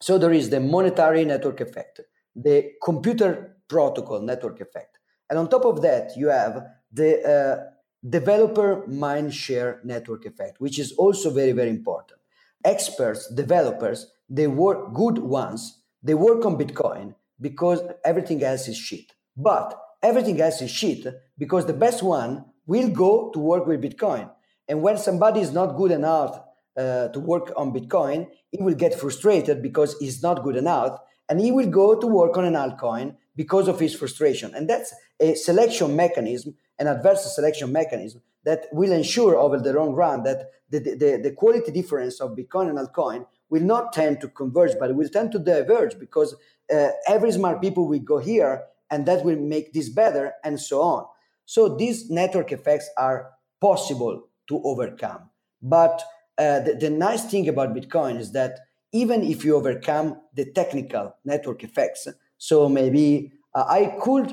so there is the monetary network effect, the computer protocol network effect, and on top of that you have the uh, developer mind share network effect, which is also very, very important. Experts, developers, they work good ones, they work on Bitcoin because everything else is shit. But everything else is shit because the best one will go to work with Bitcoin. And when somebody is not good enough uh, to work on Bitcoin, he will get frustrated because he's not good enough, and he will go to work on an altcoin because of his frustration. And that's a selection mechanism, an adverse selection mechanism that will ensure over the long run that the, the, the quality difference of Bitcoin and altcoin will not tend to converge, but will tend to diverge because uh, every smart people will go here and that will make this better and so on. So these network effects are possible to overcome. But uh, the, the nice thing about Bitcoin is that even if you overcome the technical network effects, so maybe uh, I could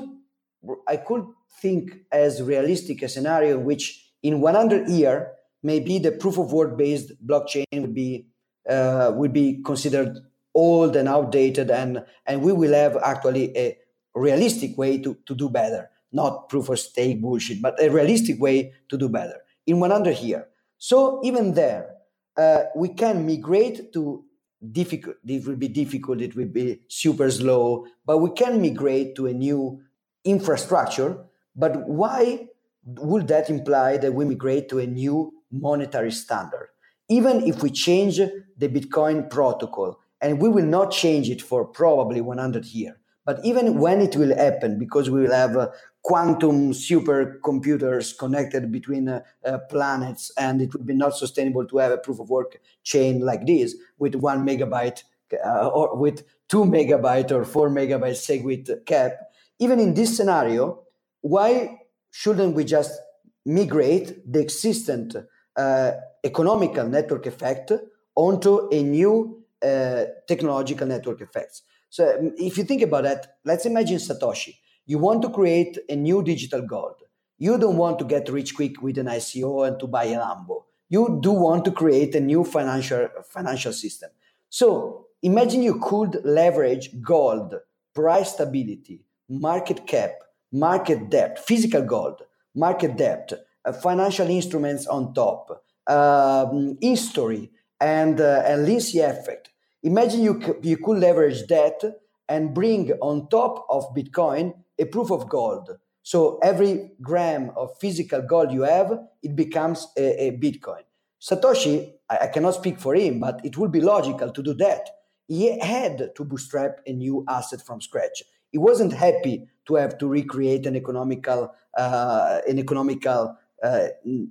I could think as realistic a scenario in which in 100 year maybe the proof of work based blockchain would be uh, would be considered old and outdated and and we will have actually a realistic way to, to do better. Not proof of stake bullshit but a realistic way to do better. In 100 here so even there uh, we can migrate to difficult it will be difficult it will be super slow but we can migrate to a new infrastructure. But why would that imply that we migrate to a new monetary standard? Even if we change the bitcoin protocol and we will not change it for probably 100 years but even when it will happen because we will have uh, quantum supercomputers connected between uh, uh, planets and it would be not sustainable to have a proof of work chain like this with one megabyte uh, or with two megabyte or four megabyte segwit cap. Even in this scenario why shouldn't we just migrate the existent uh, economical network effect onto a new uh, technological network effects so um, if you think about that let's imagine satoshi you want to create a new digital gold. You don't want to get rich quick with an ICO and to buy a Lambo. You do want to create a new financial financial system. So imagine you could leverage gold, price stability, market cap, market depth, physical gold, market depth, uh, financial instruments on top, um, history, and uh, a Lindy effect. Imagine you, you could leverage that and bring on top of Bitcoin a proof of gold. So every gram of physical gold you have, it becomes a, a Bitcoin. Satoshi, I, I, cannot speak for him, but it would be logical to do that. He had to bootstrap a new asset from scratch. He wasn't happy to have to recreate an economical, uh, an economical uh,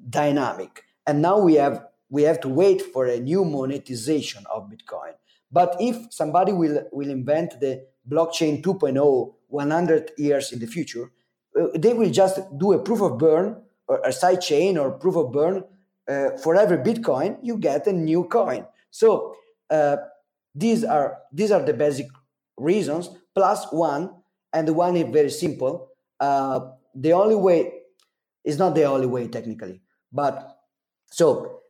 dynamic. And now we have we have to wait for a new monetization of Bitcoin. But if somebody will will invent the blockchain 2.0 100 years in the future, uh, they will just do a proof of burn or a side chain or proof of burn uh, for every Bitcoin, you get a new coin. So uh, these are these are the basic reasons plus one, and the one is very simple. Uh, the only way is not the only way technically, but so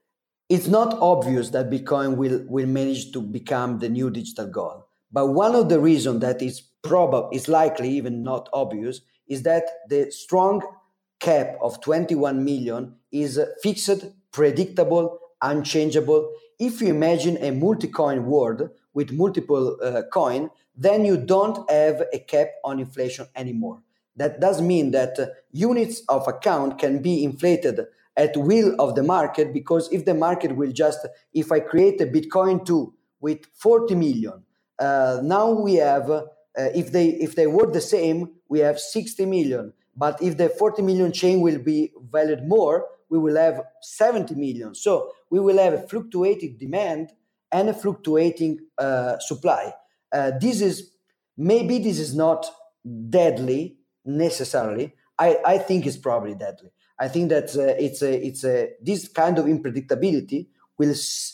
it's not obvious that Bitcoin will will manage to become the new digital gold. But one of the reasons that is probable, is likely, even not obvious, is that the strong cap of 21 million is fixed, predictable, unchangeable. If you imagine a multi-coin world with multiple uh, coin, then you don't have a cap on inflation anymore. That does mean that uh, units of account can be inflated at will of the market because if the market will just, if I create a Bitcoin 2 with 40 million uh, now we have, uh, if they if they were the same, we have 60 million. But if the 40 million chain will be valued more, we will have 70 million. So we will have a fluctuating demand and a fluctuating uh, supply. Uh, this is maybe this is not deadly necessarily. I, I think it's probably deadly. I think that uh, it's a it's a this kind of unpredictability will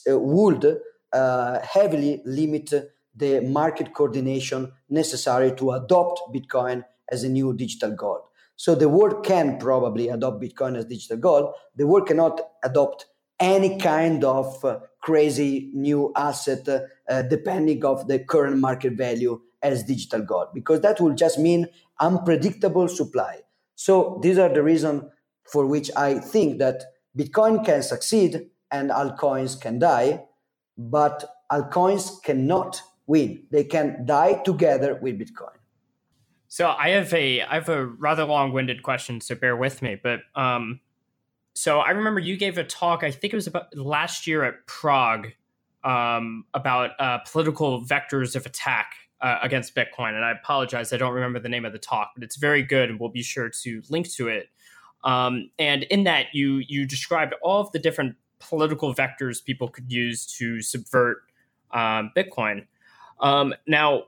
uh, would heavily limit the market coordination necessary to adopt Bitcoin as a new digital gold. So the world can probably adopt Bitcoin as digital gold. The world cannot adopt any kind of uh, crazy new asset uh, depending of the current market value as digital gold because that will just mean unpredictable supply. So these are the reasons for which I think that Bitcoin can succeed and altcoins can die, but altcoins cannot win. They can die together with Bitcoin. So I have a I have a rather long-winded question, so bear with me. But um, So I remember you gave a talk. I think it was about last year at Prague um, about uh, political vectors of attack uh, against Bitcoin. And I apologize, I don't remember the name of the talk, but it's very good, and we'll be sure to link to it. Um, and in that, you you described all of the different political vectors people could use to subvert um, Bitcoin. Um, now,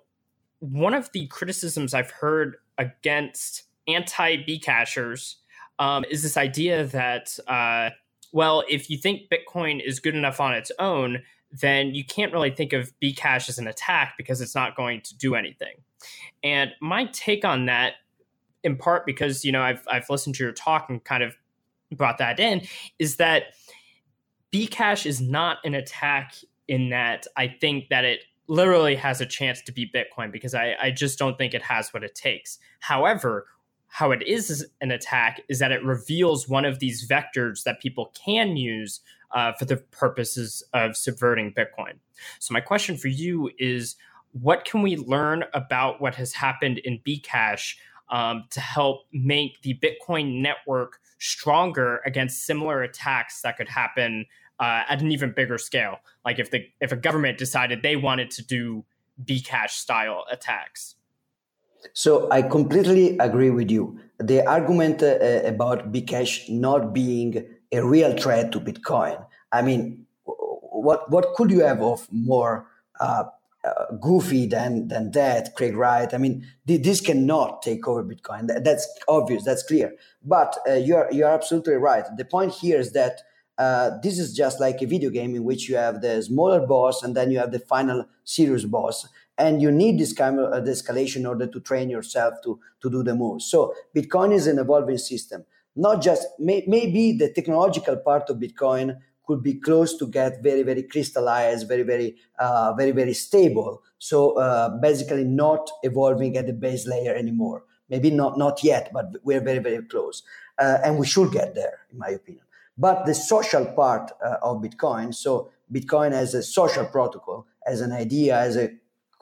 one of the criticisms I've heard against anti Bcashers um, is this idea that, uh, well, if you think Bitcoin is good enough on its own, then you can't really think of Bcash as an attack because it's not going to do anything. And my take on that, in part because you know I've I've listened to your talk and kind of brought that in, is that Bcash is not an attack in that I think that it literally has a chance to beat Bitcoin because I, I just don't think it has what it takes. However, how it is an attack is that it reveals one of these vectors that people can use uh, for the purposes of subverting Bitcoin. So, my question for you is what can we learn about what has happened in Bcash um, to help make the Bitcoin network stronger against similar attacks that could happen uh, at an even bigger scale. Like if the if a government decided they wanted to do Bcash style attacks. So I completely agree with you. The argument uh, about Bcash not being a real threat to Bitcoin. I mean, what what could you have of more uh, uh, goofy than than that, Craig Wright? I mean, th- this cannot take over Bitcoin. That, that's obvious. That's clear. But uh, you're you're absolutely right. The point here is that uh, this is just like a video game in which you have the smaller boss and then you have the final serious boss and you need this kind of uh, escalation in order to train yourself to, to do the moves so bitcoin is an evolving system not just may, maybe the technological part of bitcoin could be close to get very very crystallized very very uh, very very stable. So uh, basically not evolving at the base layer anymore. Maybe not not yet but we're very very close. Uh, and we should get there in my opinion. But the social part uh, of Bitcoin, so Bitcoin as a social protocol, as an idea, as a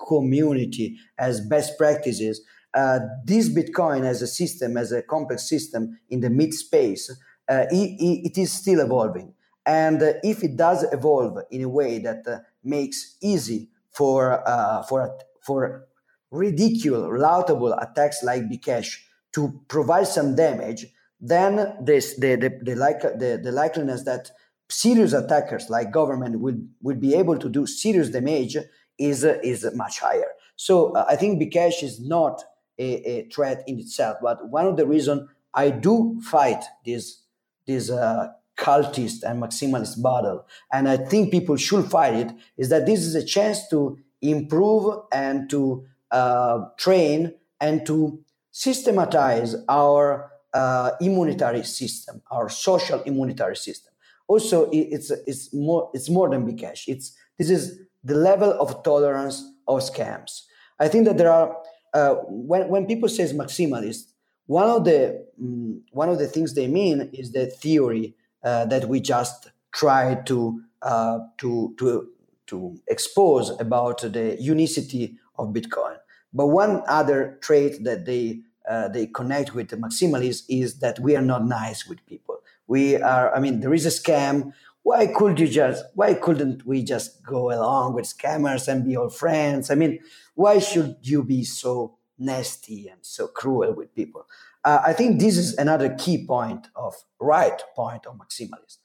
community, as best practices, uh, this Bitcoin as a system, as a complex system in the mid space, uh, it, it is still evolving. And uh, if it does evolve in a way that uh, makes easy for uh, for for ridicule, laudable attacks like Bcash to provide some damage, then this, the, the, the, like, the, the likeliness that serious attackers like government will, will be able to do serious damage is, is much higher. So uh, I think Bcash is not a, a, threat in itself, but one of the reasons I do fight this, this uh, cultist and maximalist battle, and I think people should fight it, is that this is a chance to improve and to uh, train and to systematize our uh, immunitary system, our social immunitary system. Also, it's it's more it's more than Bcash. It's this is the level of tolerance of scams. I think that there are uh, when when people say maximalist, one of the um, one of the things they mean is the theory that we just try to uh, to to to expose about the unicity of Bitcoin. But one other trait that they uh, they connect with the maximalists is that we are not nice with people. We are, I mean, there is a scam. Why could you just, why couldn't we just go along with scammers and be all friends? I mean, why should you be so nasty and so cruel with people? Uh, I think this is another key point of right point of maximalists.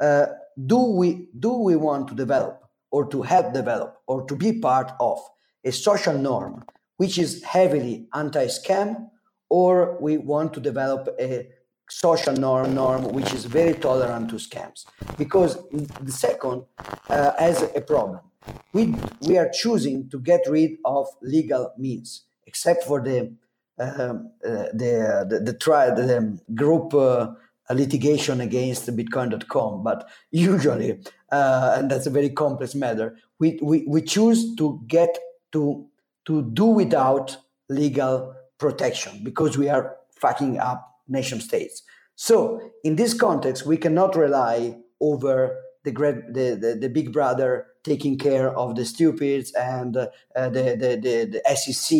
Uh, do we do we want to develop or to help develop or to be part of a social norm which is heavily anti-scam or we want to develop a social norm norm which is very tolerant to scams because the second uh, has a problem we we are choosing to get rid of legal means except for the um, uh, the the, the, tri- the um, group uh, litigation against bitcoin.com but usually uh, and that's a very complex matter we, we we choose to get to to do without legal protection because we are fucking up nation states. So in this context, we cannot rely over the great, the, the, the big brother taking care of the stupids and uh, the, the, the, the SEC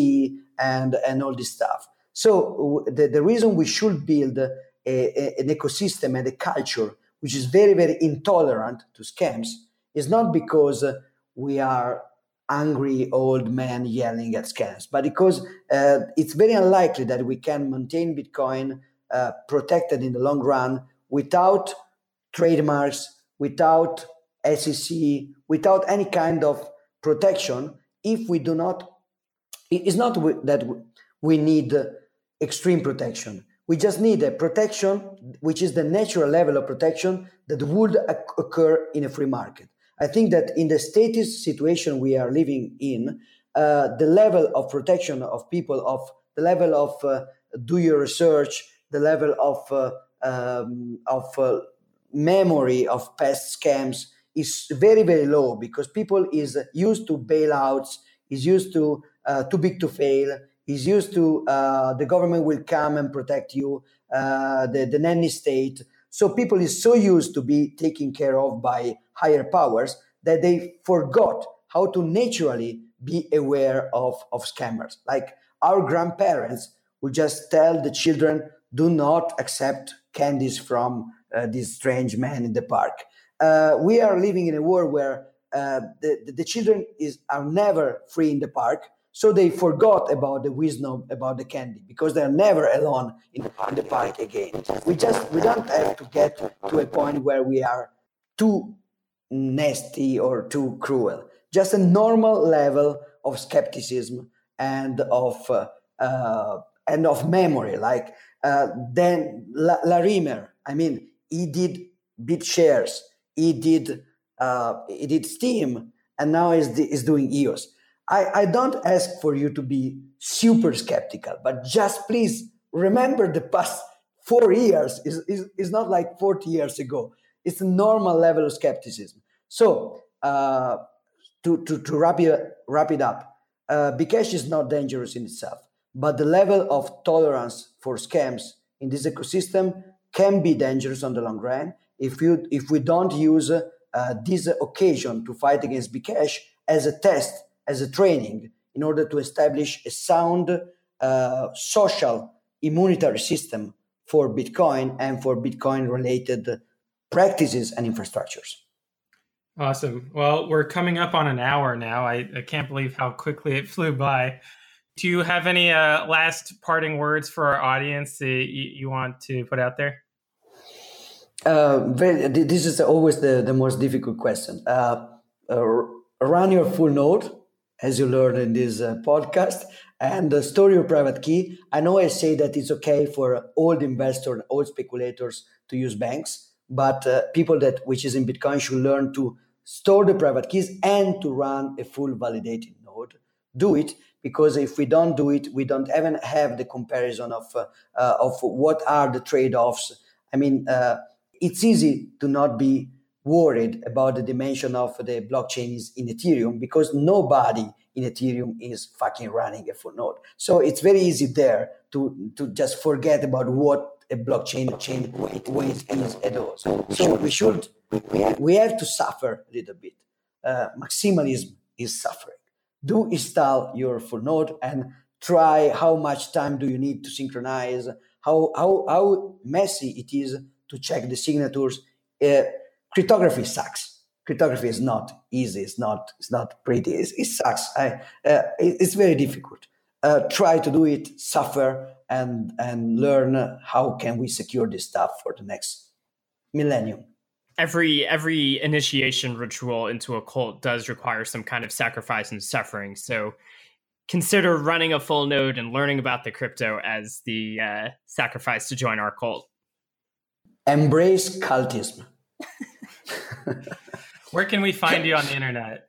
and, and all this stuff. So the, the reason we should build a, an ecosystem and a culture which is very, very intolerant to scams is not because we are angry old men yelling at scams, but because uh, it's very unlikely that we can maintain Bitcoin uh, protected in the long run without trademarks, without SEC, without any kind of protection if we do not. It's not that we need extreme protection. We just need a protection which is the natural level of protection that would occur in a free market. I think that in the status situation we are living in, uh, the level of protection of people, of the level of uh, do your research, the level of uh, um, of uh, memory of past scams is very very low because people is used to bailouts, is used to uh, too big to fail, is used to uh, the government will come and protect you, the the nanny state. So people is so used to be taken care of by higher powers that they forgot how to naturally be aware of, of scammers. Like our grandparents would just tell the children, do not accept candies from uh, this strange man in the park. Uh, we are living in a world where uh, the, the children is, are never free in the park so they forgot about the wisdom about the candy because they're never alone in the, park again. We just we don't have to get to a point where we are too nasty or too cruel. Just a normal level of skepticism and of uh, uh, and of memory. Like uh, Dan La- Larimer, I mean, he did BitShares, he did uh, he did Steem, and now is is doing EOS I, I don't ask for you to be super skeptical, but just please remember the past four years is, is, is not like 40 years ago. It's a normal level of skepticism. So uh, to, to, to wrap, it, wrap it up, uh, Bcash is not dangerous in itself, but the level of tolerance for scams in this ecosystem can be dangerous on the long run if, you, if we don't use uh, this occasion to fight against Bcash as a test as a training in order to establish a sound uh, social immunitary system for Bitcoin and for Bitcoin related practices and infrastructures. Awesome. Well, we're coming up on an hour now. I, I can't believe how quickly it flew by. Do you have any uh, last parting words for our audience that you, you want to put out there? Uh, very, this is always the, the most difficult question. Uh, uh run your full node as you learned in this uh, podcast. And the story of private key, I know I say that it's okay for old investors, old speculators to use banks, but uh, people that which is in Bitcoin should learn to store the private keys and to run a full validated node. Do it because if we don't do it, we don't even have the comparison of uh, uh, of what are the trade offs. I mean, uh, it's easy to not be worried about the dimension of the blockchain in Ethereum because nobody in Ethereum is fucking running a full node. So it's very easy there to to just forget about what a blockchain chain weight, weight is at all. So we should we have to suffer a little bit. Uh, maximalism is suffering. Do install your full node and try how much time do you need to synchronize, how how how messy it is to check the signatures. Uh, cryptography sucks. Cryptography is not easy. It's not. It's not pretty. It sucks. I, uh, it, it's very difficult. Uh, try to do it, suffer, and and learn how can we secure this stuff for the next millennium. Every every initiation ritual into a cult does require some kind of sacrifice and suffering. So consider running a full node and learning about the crypto as the uh, sacrifice to join our cult. Embrace cultism. Where can we find you on the internet?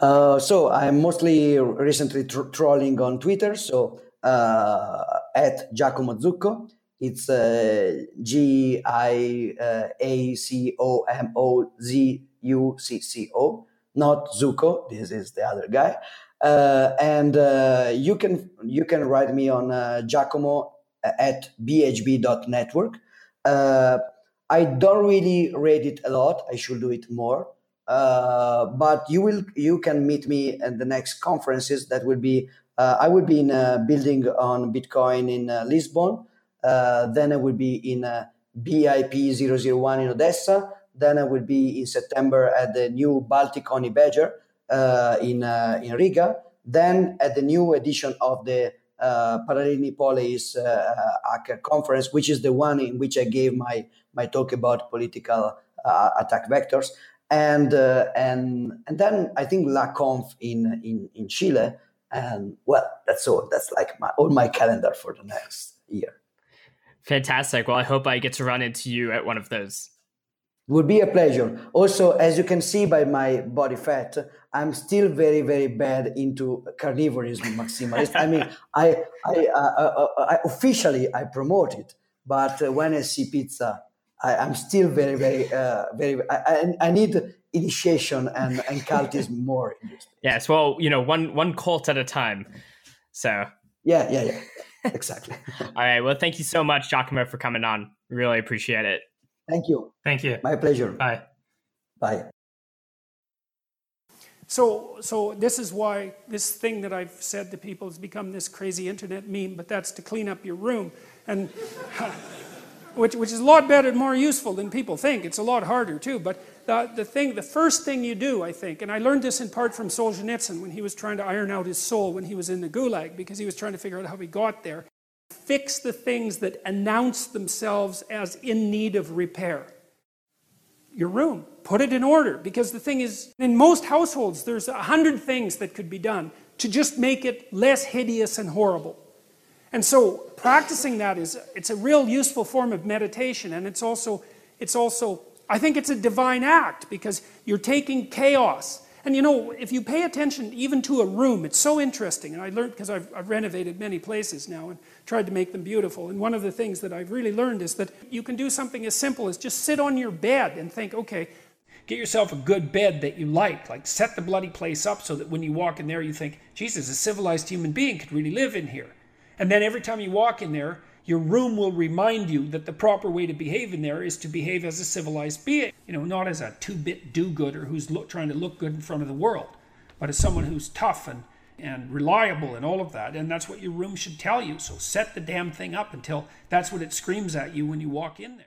Uh, so I'm mostly recently tr- trolling on Twitter. So uh, at Giacomo Zucco, it's uh, G I uh, A C O M O Z U C C O, not Zuko. This is the other guy. Uh, and uh, you can you can write me on Giacomo at bhb.network. Uh, I don't really read it a lot. I should do it more. Uh, but you will you can meet me at the next conferences. That will be uh, I will be in a building on Bitcoin in uh, Lisbon Uh, then I will be in uh, BIP 001 in Odessa. Then I will be in September at the new Baltic Honey Badger uh, in, uh, in Riga. Then at the new edition of the uh, Paralelni Polis uh, hacker conference, which is the one in which I gave my, my talk about political uh, attack vectors. And, uh, and, and then I think LAConf in, in, in Chile. And well, that's all. That's like my, all my calendar for the next year. Fantastic. Well, I hope I get to run into you at one of those. Would be a pleasure. Also, as you can see by my body fat, I'm still very, very bad into carnivorism maximalist. I mean, I, I, uh, uh, uh, I, officially I promote it, but when I see pizza, I, am still very, very, uh, very. I, I, need initiation and, and cultism more. Yes, well, you know, one one cult at a time. So. Yeah, yeah, yeah. Exactly. All right. Well, thank you so much, Giacomo, for coming on. Really appreciate it. Thank you. Thank you. My pleasure. Bye. Bye. So, so this is why this thing that I've said to people has become this crazy internet meme, but that's to clean up your room, and which, which is a lot better and more useful than people think. It's a lot harder too, but the, the thing, the first thing you do, I think, and I learned this in part from Solzhenitsyn when he was trying to iron out his soul when he was in the Gulag, because he was trying to figure out how he got there. Fix the things that announce themselves as in need of repair. Your room, put it in order, because the thing is, in most households, there's a hundred things that could be done to just make it less hideous and horrible. And so practicing that is it's a real useful form of meditation and it's also it's also I think it's a divine act because you're taking chaos. And you know, if you pay attention even to a room, it's so interesting. And I learned because I've, I've, renovated many places now and tried to make them beautiful. And one of the things that I've really learned is that you can do something as simple as just sit on your bed and think, okay, get yourself a good bed that you like. Like set the bloody place up so that when you walk in there, you think, Jesus, a civilized human being could really live in here. And then every time you walk in there, your room will remind you that the proper way to behave in there is to behave as a civilized being. You know, not as a two bit do gooder who's look, trying to look good in front of the world, but as someone who's tough and, and reliable and all of that. And that's what your room should tell you. So set the damn thing up until that's what it screams at you when you walk in there.